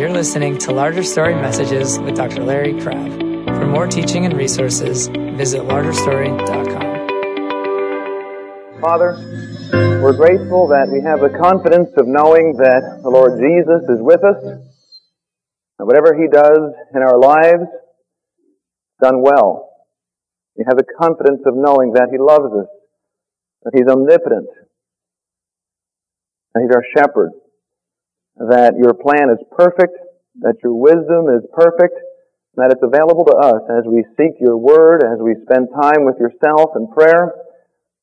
You're listening to Larger Story Messages with Dr. Larry Crabb. For more teaching and resources, visit largerstory.com. Father, we're grateful that we have the confidence of knowing that the Lord Jesus is with us, and whatever He does in our lives, done well. We have the confidence of knowing that He loves us, that He's omnipotent, that He's our shepherd, that your plan is perfect, that your wisdom is perfect, and that it's available to us as we seek your word, as we spend time with yourself in prayer,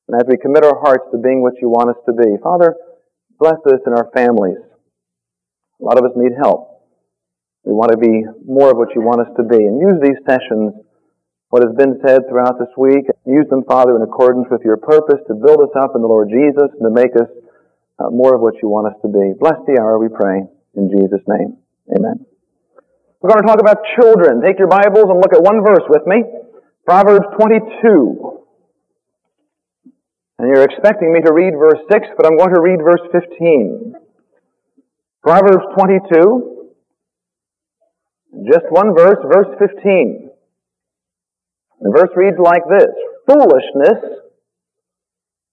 and as we commit our hearts to being what you want us to be. Father, bless us in our families. A lot of us need help. We want to be more of what you want us to be. And use these sessions, what has been said throughout this week, use them, Father, in accordance with your purpose to build us up in the Lord Jesus and to make us uh, more of what you want us to be. Bless the hour, we pray. In Jesus' name, amen. We're going to talk about children. Take your Bibles and look at one verse with me. Proverbs 22. And you're expecting me to read verse 6, but I'm going to read verse 15. Proverbs 22. Just one verse, verse 15. The verse reads like this. Foolishness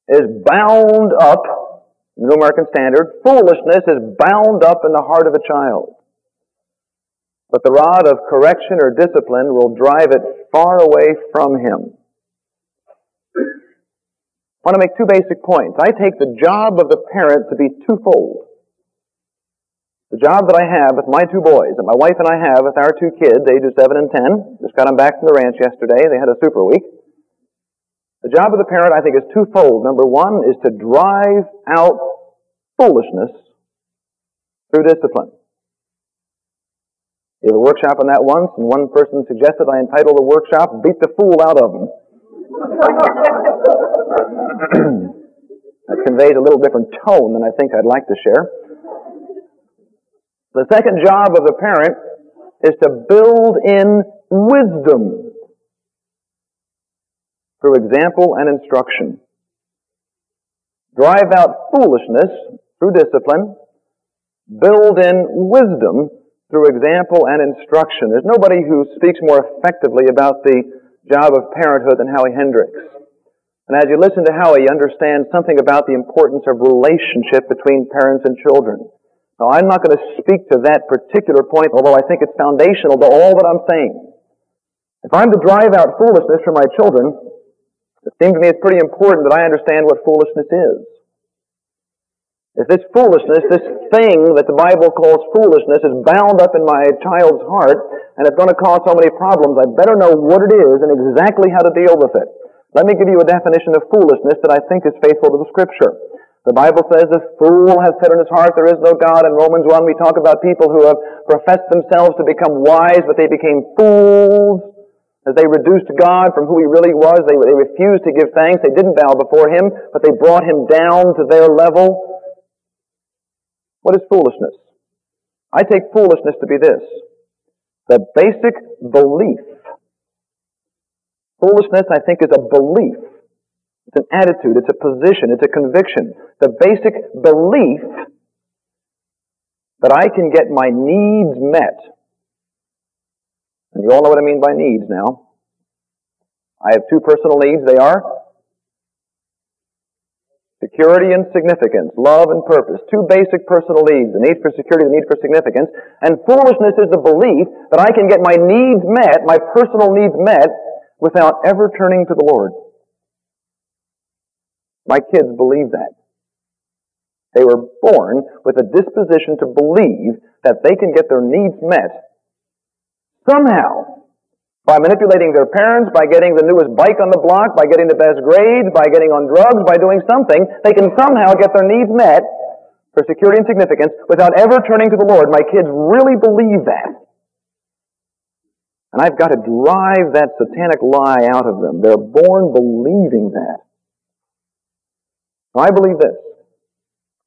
is bound up New American Standard, foolishness is bound up in the heart of a child. But the rod of correction or discipline will drive it far away from him. I want to make two basic points. I take the job of the parent to be twofold. The job that I have with my two boys, that my wife and I have with our two kids, ages 7 and 10, just got them back from the ranch yesterday. They had a super week. The job of the parent, I think, is twofold. Number one is to drive out foolishness through discipline. We have a workshop on that once, and one person suggested I entitle the workshop Beat the Fool Out of Them. that conveys a little different tone than I think I'd like to share. The second job of the parent is to build in wisdom through example and instruction. Drive out foolishness through discipline. Build in wisdom through example and instruction. There's nobody who speaks more effectively about the job of parenthood than Howie Hendricks. And as you listen to Howie, you understand something about the importance of relationship between parents and children. Now, I'm not going to speak to that particular point, although I think it's foundational to all that I'm saying. If I'm to drive out foolishness from my children, it seems to me it's pretty important that I understand what foolishness is. If this foolishness, this thing that the Bible calls foolishness, is bound up in my child's heart and it's going to cause so many problems, I better know what it is and exactly how to deal with it. Let me give you a definition of foolishness that I think is faithful to the Scripture. The Bible says, The fool has said in his heart, There is no God. In Romans 1, we talk about people who have professed themselves to become wise, but they became fools. As they reduced God from who He really was, they, they refused to give thanks. They didn't bow before Him, but they brought Him down to their level. What is foolishness? I take foolishness to be this. The basic belief. Foolishness, I think, is a belief. It's an attitude. It's a position. It's a conviction. The basic belief that I can get my needs met and you all know what I mean by needs now. I have two personal needs. They are security and significance, love and purpose. Two basic personal needs. The need for security, the need for significance. And foolishness is the belief that I can get my needs met, my personal needs met, without ever turning to the Lord. My kids believe that. They were born with a disposition to believe that they can get their needs met Somehow, by manipulating their parents, by getting the newest bike on the block, by getting the best grades, by getting on drugs, by doing something, they can somehow get their needs met for security and significance without ever turning to the Lord. My kids really believe that. And I've got to drive that satanic lie out of them. They're born believing that. I believe this.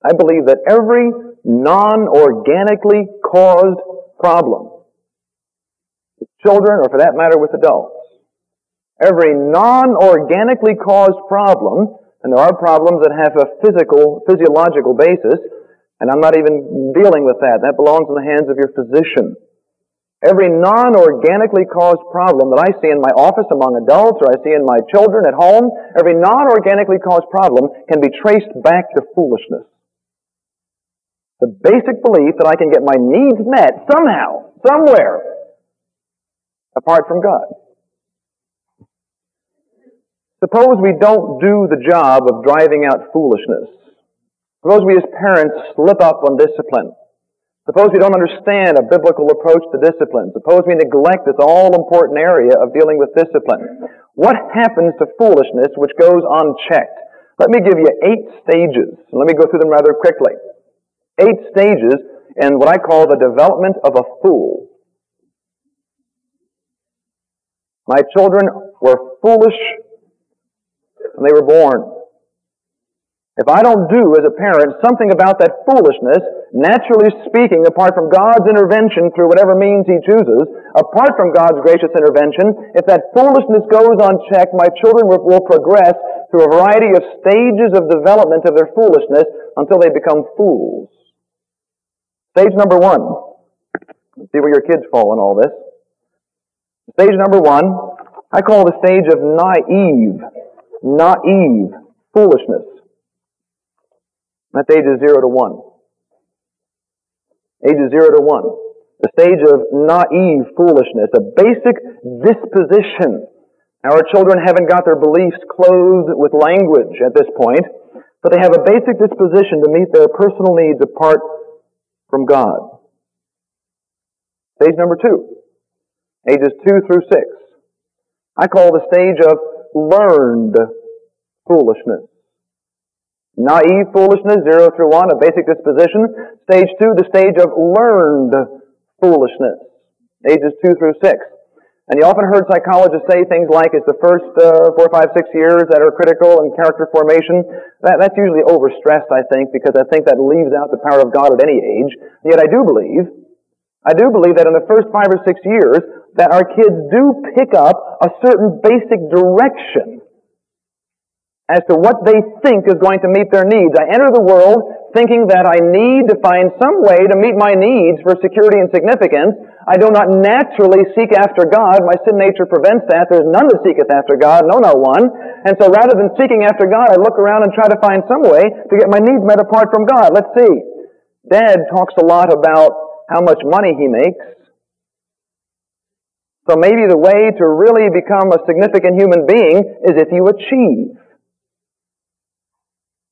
I believe that every non-organically caused problem children, or for that matter with adults. Every non-organically caused problem, and there are problems that have a physical, physiological basis, And I'm not even dealing with that. That belongs in the hands of your physician. Every non-organically caused problem that I see in my office among adults or I see in my children at home, every non-organically caused problem can be traced back to foolishness. The basic belief that I can get my needs met somehow, somewhere, apart from God. Suppose we don't do the job of driving out foolishness. Suppose we as parents slip up on discipline. Suppose we don't understand a biblical approach to discipline. Suppose we neglect this all important area of dealing with discipline. What happens to foolishness which goes unchecked? Let me give you eight stages. Let me go through them rather quickly. Eight stages in what I call the development of a fool. My children were foolish when they were born. If I don't do as a parent something about that foolishness, naturally speaking, apart from God's intervention through whatever means He chooses, apart from God's gracious intervention, if that foolishness goes unchecked, my children will, progress through a variety of stages of development of their foolishness until they become fools. Stage number one. Let's see where your kids fall in all this. Stage number one, I call the stage of naive naive foolishness. That's ages 0 to 1. Ages 0 to 1. The stage of naive foolishness, a basic disposition. Our children haven't got their beliefs clothed with language at this point, but they have a basic disposition to meet their personal needs apart from God. Stage number two, ages 2 through 6. I call the stage of learned foolishness. Naive foolishness, 0 through 1, a basic disposition. Stage 2, the stage of learned foolishness, ages 2 through 6. And you often heard psychologists say things like it's the first uh, four, five, six years that are critical in character formation. That, that's usually overstressed, I think, because I think that leaves out the power of God at any age. Yet I do believe, I do believe that in the first five or six years, that our kids do pick up a certain basic direction as to what they think is going to meet their needs. I enter the world thinking that I need to find some way to meet my needs for security and significance. I do not naturally seek after God. My sin nature prevents that. There's none that seeketh after God, no, not one. And so rather than seeking after God, I look around and try to find some way to get my needs met apart from God. Let's see. Dad talks a lot about how much money he makes. So maybe the way to really become a significant human being is if you achieve.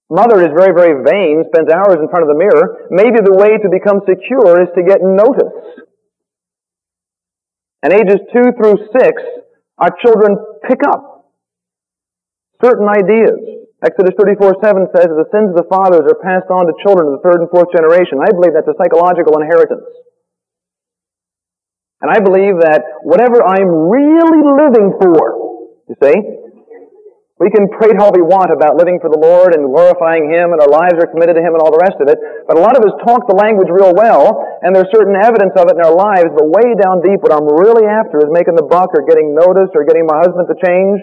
Mother is very, very vain, spends hours in front of the mirror. Maybe the way to become secure is to get notice. And ages 2 through 6, our children pick up certain ideas. Exodus 34 7 says that the sins of the fathers are passed on to children of the third and fourth generation. I believe that's a psychological inheritance. And I believe that whatever I'm really living for, you see, we can prate all we want about living for the Lord and glorifying Him and our lives are committed to Him and all the rest of it, but a lot of us talk the language real well and there's certain evidence of it in our lives, but way down deep what I'm really after is making the buck or getting noticed or getting my husband to change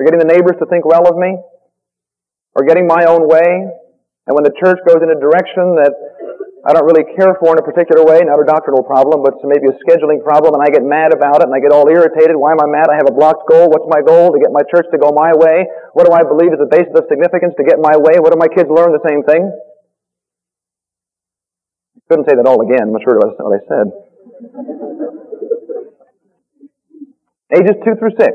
or getting the neighbors to think well of me or getting my own way. And when the church goes in a direction that I don't really care for in a particular way, not a doctrinal problem, but maybe a scheduling problem, and I get mad about it, and I get all irritated. Why am I mad? I have a blocked goal. What's my goal? To get my church to go my way. What do I believe is the basis of significance to get my way? What do my kids learn? The same thing. Couldn't say that all again. I'm not sure what I said. Ages 2 through 6.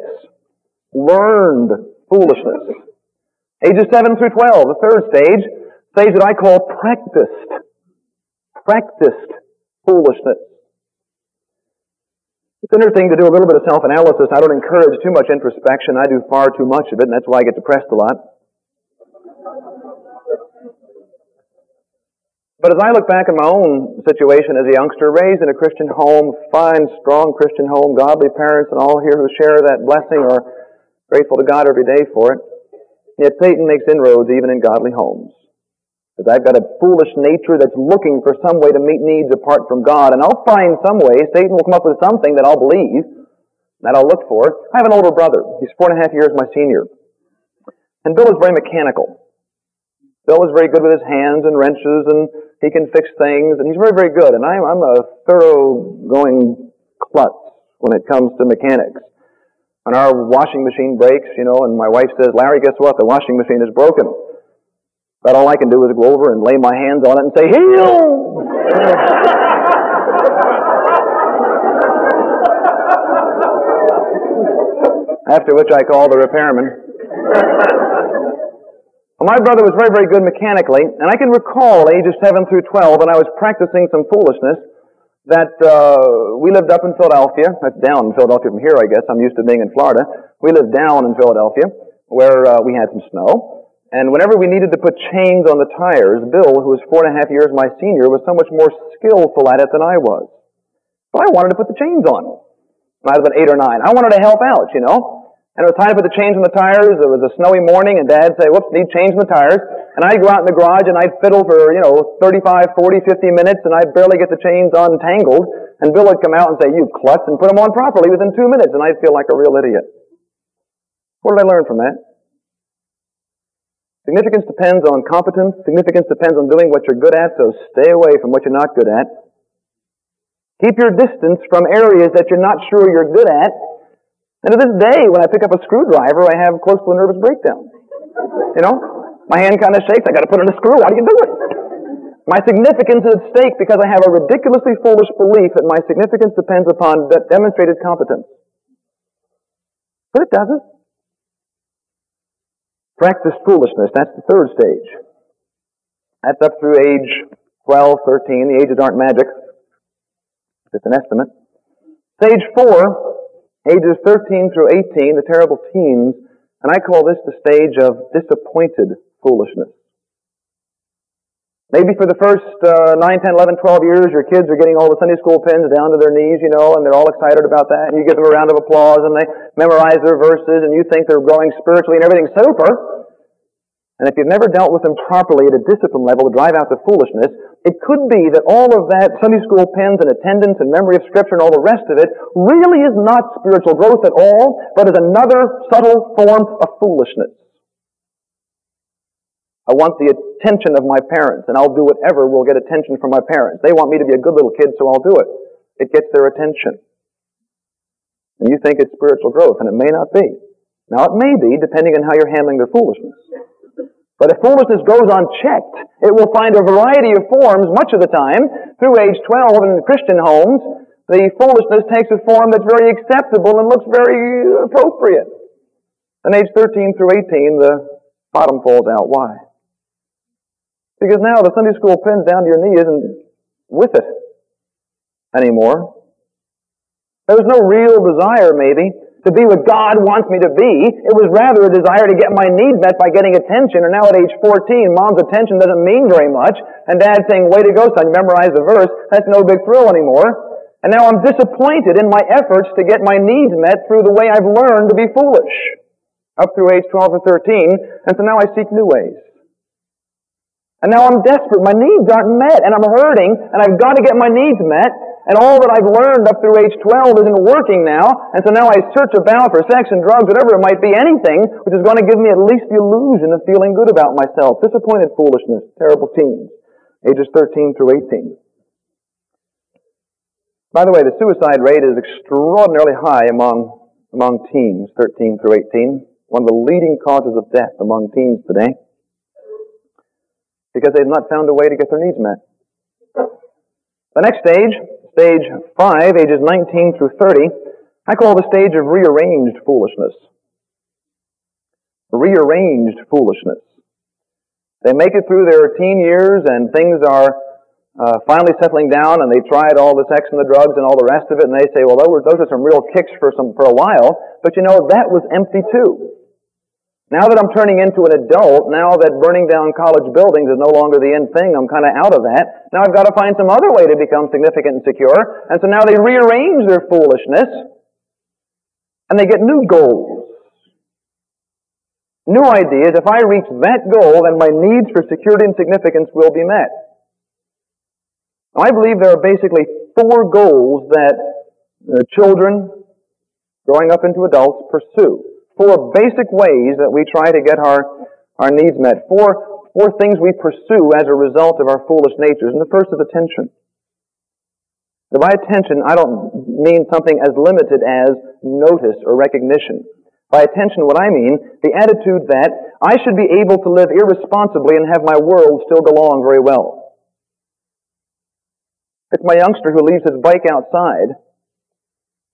Learned foolishness. Ages 7 through 12, the third stage, stage that I call practiced practiced foolishness. It's interesting to do a little bit of self-analysis. I don't encourage too much introspection. I do far too much of it, and that's why I get depressed a lot. But as I look back at my own situation as a youngster, raised in a Christian home, fine, strong Christian home, godly parents, and all here who share that blessing are grateful to God every day for it. Yet Satan makes inroads even in godly homes. Because I've got a foolish nature that's looking for some way to meet needs apart from God. And I'll find some way. Satan will come up with something that I'll believe, that I'll look for. I have an older brother. He's four and a half years my senior. And Bill is very mechanical. Bill is very good with his hands and wrenches and he can fix things and he's very, very good. And I'm, I'm a thorough-going klutz when it comes to mechanics. When our washing machine breaks, you know, and my wife says, Larry, guess what? The washing machine is broken. But all I can do is go over and lay my hands on it and say, heal! After which I call the repairman. Well, my brother was very, very good mechanically, and I can recall ages 7 through 12, and I was practicing some foolishness that uh, we lived up in Philadelphia. That's down in Philadelphia from here, I guess. I'm used to being in Florida. We lived down in Philadelphia, where uh, we had some snow. And whenever we needed to put chains on the tires, Bill, who was four and a half years my senior, was so much more skillful at it than I was. But I wanted to put the chains on. I was about eight or nine. I wanted to help out, you know. And it was time to put the chains on the tires. It was a snowy morning, and Dad say, whoops, need change in the tires. And I'd go out in the garage, and I'd fiddle for, you know, 35, 40, 50 minutes, and I'd barely get the chains untangled. And Bill would come out and say, you klutz, and put them on properly within two minutes, and I'd feel like a real idiot. What did I learn from that? Significance depends on competence. Significance depends on doing what you're good at, so stay away from what you're not good at. Keep your distance from areas that you're not sure you're good at, and to this day, when I pick up a screwdriver, I have close to a nervous breakdown. You know? My hand kind of shakes. I got to put in a screw. How do you do it? My significance is at stake because I have a ridiculously foolish belief that my significance depends upon demonstrated competence. But it doesn't. Practice foolishness. That's the third stage. That's up through age 12, 13. The ages aren't magic. It's an estimate. Stage four ages 13 through 18, the terrible teens, and I call this the stage of disappointed foolishness. Maybe for the first uh, 9, 10, 11, 12 years, your kids are getting all the Sunday school pins down to their knees, you know, and they're all excited about that, and you give them a round of applause, and they memorize their verses, and you think they're growing spiritually, and everything's super. And if you've never dealt with them properly at a discipline level to drive out the foolishness, it could be that all of that Sunday school pens and attendance and memory of Scripture and all the rest of it really is not spiritual growth at all, but is another subtle form of foolishness. I want the attention of my parents, and I'll do whatever will get attention from my parents. They want me to be a good little kid, so I'll do it. It gets their attention. And you think it's spiritual growth, and it may not be. Now, it may be, depending on how you're handling their foolishness. But if foolishness goes unchecked, it will find a variety of forms much of the time. Through age 12 in Christian homes, the foolishness takes a form that's very acceptable and looks very appropriate. And age 13 through 18, the bottom falls out. Why? Because now the Sunday school pin down to your knee isn't with it anymore. There's no real desire, maybe, to be what God wants me to be. It was rather a desire to get my needs met by getting attention. And now at age 14, mom's attention doesn't mean very much. And dad saying, way to go son, memorize the verse. That's no big thrill anymore. And now I'm disappointed in my efforts to get my needs met through the way I've learned to be foolish. Up through age 12 or 13. And so now I seek new ways. And now I'm desperate. My needs aren't met and I'm hurting and I've got to get my needs met and all that I've learned up through age 12 isn't working now, and so now I search about for sex and drugs, whatever it might be, anything which is going to give me at least the illusion of feeling good about myself. Disappointed foolishness, terrible teens, ages 13 through 18. By the way, the suicide rate is extraordinarily high among, among teens, 13 through 18. One of the leading causes of death among teens today. Because they've not found a way to get their needs met. The next stage Stage 5, ages 19 through 30, I call the stage of rearranged foolishness. Rearranged foolishness. They make it through their teen years and things are uh, finally settling down and they tried all the sex and the drugs and all the rest of it and they say, well, those were, those are some real kicks for some, for a while, but you know, that was empty too. Now that I'm turning into an adult, now that burning down college buildings is no longer the end thing, I'm kind of out of that. Now I've got to find some other way to become significant and secure. And so now they rearrange their foolishness and they get new goals. New ideas. If I reach that goal, then my needs for security and significance will be met. Now, I believe there are basically four goals that uh, children growing up into adults pursue four basic ways that we try to get our, our needs met. Four, or things we pursue as a result of our foolish natures. And the first is attention. Now, by attention, I don't mean something as limited as notice or recognition. By attention, what I mean, the attitude that I should be able to live irresponsibly and have my world still go along very well. It's my youngster who leaves his bike outside,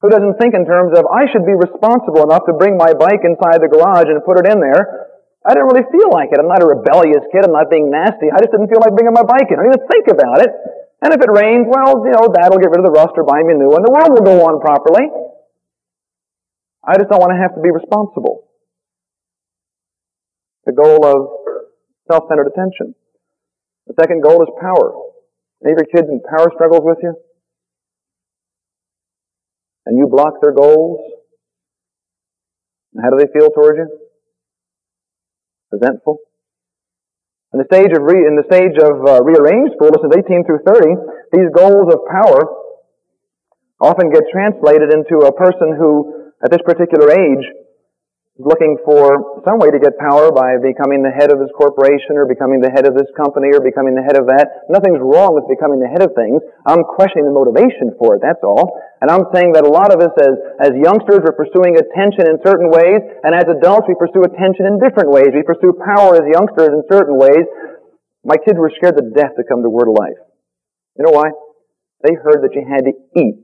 who doesn't think in terms of, I should be responsible enough to bring my bike inside the garage and put it in there. I didn't really feel like it. I'm not a rebellious kid. I'm not being nasty. I just didn't feel like bringing my bike in. I didn't even think about it. And if it rains, well, you know, will get rid of the rust or buy me a new one. The world will go on properly. I just don't want to have to be responsible. The goal of self-centered attention. The second goal is power. Any of your kids in power struggles with you? And you block their goals? How do they feel towards you? Resentful? In the stage of re, in the stage of uh, rearranged foolishness, 18 through 30, these goals of power often get translated into a person who, at this particular age, looking for some way to get power by becoming the head of his corporation or becoming the head of this company or becoming the head of that. Nothing's wrong with becoming the head of things. I'm questioning the motivation for it, that's all. And I'm saying that a lot of us as, as youngsters are pursuing attention in certain ways, and as adults we pursue attention in different ways. We pursue power as youngsters in certain ways. My kids were scared to death to come to Word of Life. You know why? They heard that you had to eat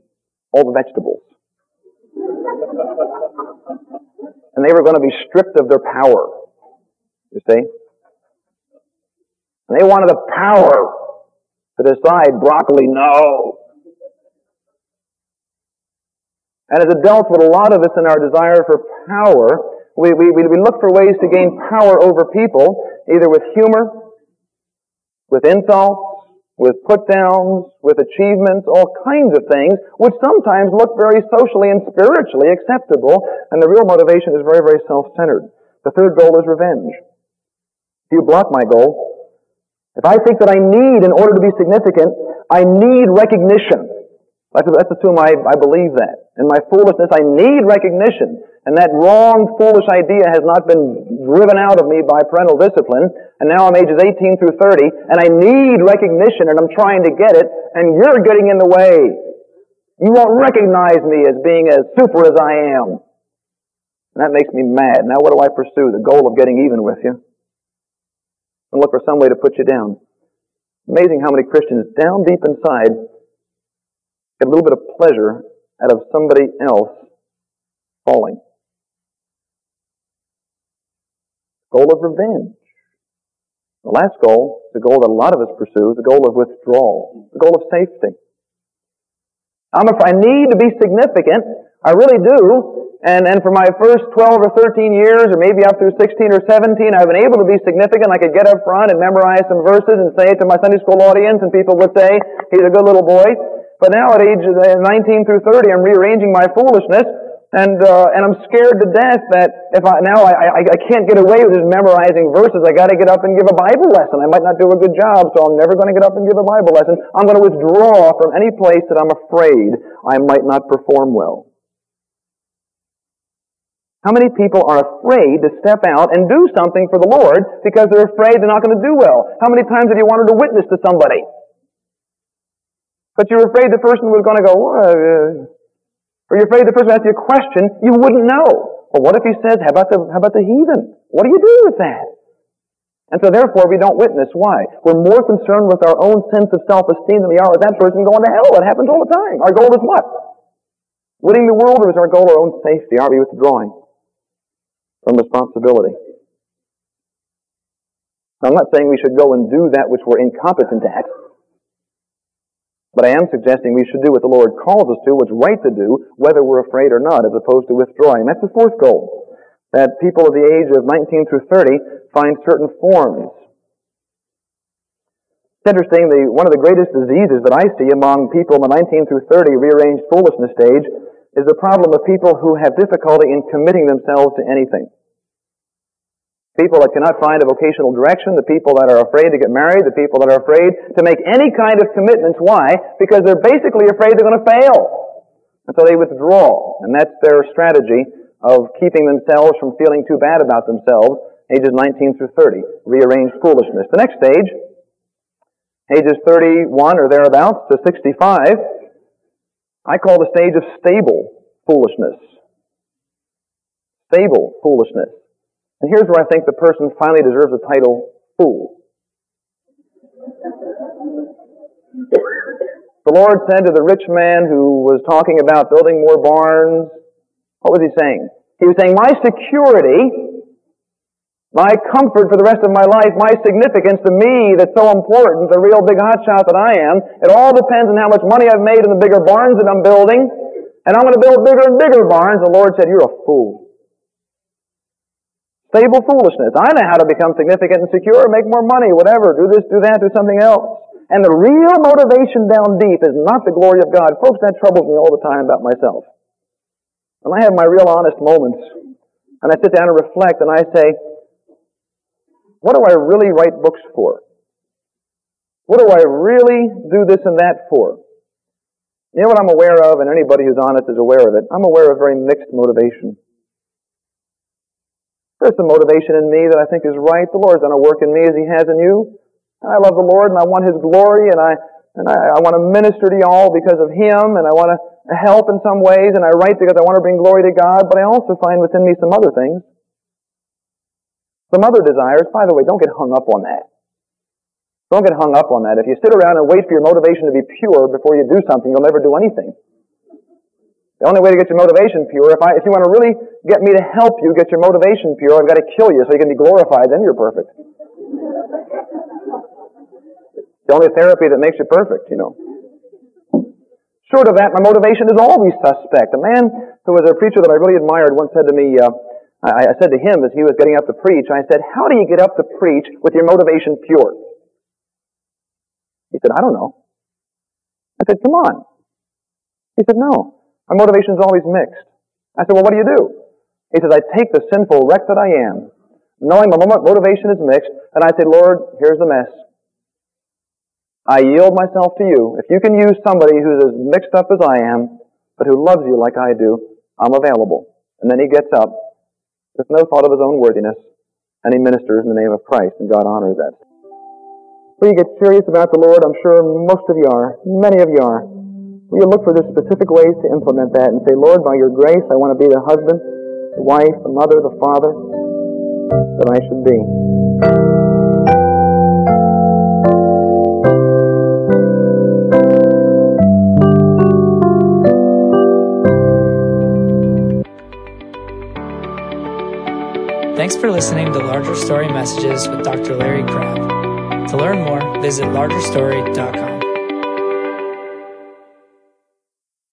all the vegetables and they were going to be stripped of their power. You see? And they wanted the power to decide broccoli, no. And as adults, with a lot of us in our desire for power, we, we, we look for ways to gain power over people, either with humor, with insults, with put downs, with achievements, all kinds of things, which sometimes look very socially and spiritually acceptable, and the real motivation is very, very self-centered. The third goal is revenge. If you block my goal, if I think that I need, in order to be significant, I need recognition. Let's, let's assume I, I believe that. In my foolishness, I need recognition. And that wrong, foolish idea has not been driven out of me by parental discipline. And now I'm ages 18 through 30, and I need recognition, and I'm trying to get it, and you're getting in the way. You won't recognize me as being as super as I am. And that makes me mad. Now what do I pursue? The goal of getting even with you. And look for some way to put you down. Amazing how many Christians down deep inside get a little bit of pleasure out of somebody else falling. Goal of revenge. The last goal, the goal that a lot of us pursue, the goal of withdrawal, the goal of safety. I'm if I need to be significant, I really do. And, and for my first 12 or 13 years, or maybe up through 16 or 17, I've been able to be significant. I could get up front and memorize some verses and say it to my Sunday school audience, and people would say, he's a good little boy. But now at age uh, 19 through 30, I'm rearranging my foolishness, and uh, and I'm scared to death that if I now I, I, I can't get away with just memorizing verses. I got to get up and give a Bible lesson. I might not do a good job, so I'm never going to get up and give a Bible lesson. I'm going to withdraw from any place that I'm afraid I might not perform well. How many people are afraid to step out and do something for the Lord because they're afraid they're not going to do well? How many times have you wanted to witness to somebody? But you're afraid the person was going to go, well, or you're afraid the person asks you a question you wouldn't know. Well, what if he says, how about the, how about the heathen? What do you do with that? And so therefore we don't witness. Why? We're more concerned with our own sense of self-esteem than we are with that person going to hell. That happens all the time. Our goal is what? Winning the world or is our goal our own safety? Are we withdrawing from responsibility? Now, I'm not saying we should go and do that which we're incompetent at. But I am suggesting we should do what the Lord calls us to, what's right to do, whether we're afraid or not, as opposed to withdrawing. That's the fourth goal. That people of the age of 19 through 30 find certain forms. It's interesting, the, one of the greatest diseases that I see among people in the 19 through 30 rearranged foolishness stage is the problem of people who have difficulty in committing themselves to anything people that cannot find a vocational direction, the people that are afraid to get married, the people that are afraid to make any kind of commitments. Why? Because they're basically afraid they're going to fail. And so they withdraw. And that's their strategy of keeping themselves from feeling too bad about themselves ages 19 through 30. Rearranged foolishness. The next stage, ages 31 or thereabouts to 65, I call the stage of stable foolishness. Stable foolishness. And here's where I think the person finally deserves the title fool. The Lord said to the rich man who was talking about building more barns, what was he saying? He was saying, My security my comfort for the rest of my life, my significance to me that's so important, the real big hotshot that I am, it all depends on how much money I've made in the bigger barns that I'm building, and I'm going to build bigger and bigger barns. The Lord said, You're a fool. Stable foolishness. I know how to become significant and secure, make more money, whatever, do this, do that, do something else. And the real motivation down deep is not the glory of God. Folks, that troubles me all the time about myself. When I have my real honest moments, and I sit down and reflect, and I say, what do I really write books for? What do I really do this and that for? You know what I'm aware of, and anybody who's honest is aware of it. I'm aware of very mixed motivation. There's some motivation in me that I think is right. The Lord's done a work in me as He has in you. And I love the Lord and I want His glory and I, and I, I want to minister to y'all because of Him and I want to help in some ways and I write because I want to bring glory to God, but I also find within me some other things some other desires, by the way, don't get hung up on that. Don't get hung up on that. If you sit around and wait for your motivation to be pure before you do something, you'll never do anything. The only way to get your motivation pure, if, I, if you want to really get me to help you get your motivation pure, I've got to kill you so you can be glorified, then you're perfect. the only therapy that makes you perfect, you know. Short of that, my motivation is always suspect. A man who was a preacher that I really admired once said to me, uh, I, I said to him as he was getting up to preach, I said, how do you get up to preach with your motivation pure? He said, I don't know. I said, come on. He said, no. My motivation is always mixed. I said, well, what do you do? He says, I take the sinful wreck that I am, knowing my motivation is mixed, and I say, Lord, here's the mess. I yield myself to you. If you can use somebody who's as mixed up as I am, but who loves you like I do, I'm available. And then he gets up with no thought of his own worthiness, and he ministers in the name of Christ, and God honors that. Will you get serious about the Lord? I'm sure most of you are. Many of you are. Will you look for the specific ways to implement that and say, Lord, by your grace, I want to be the husband, the wife, the mother, the father that I should be. Thanks for listening to Larger Story Messages with Dr. Larry Crabb. To learn more, visit largerstory.com.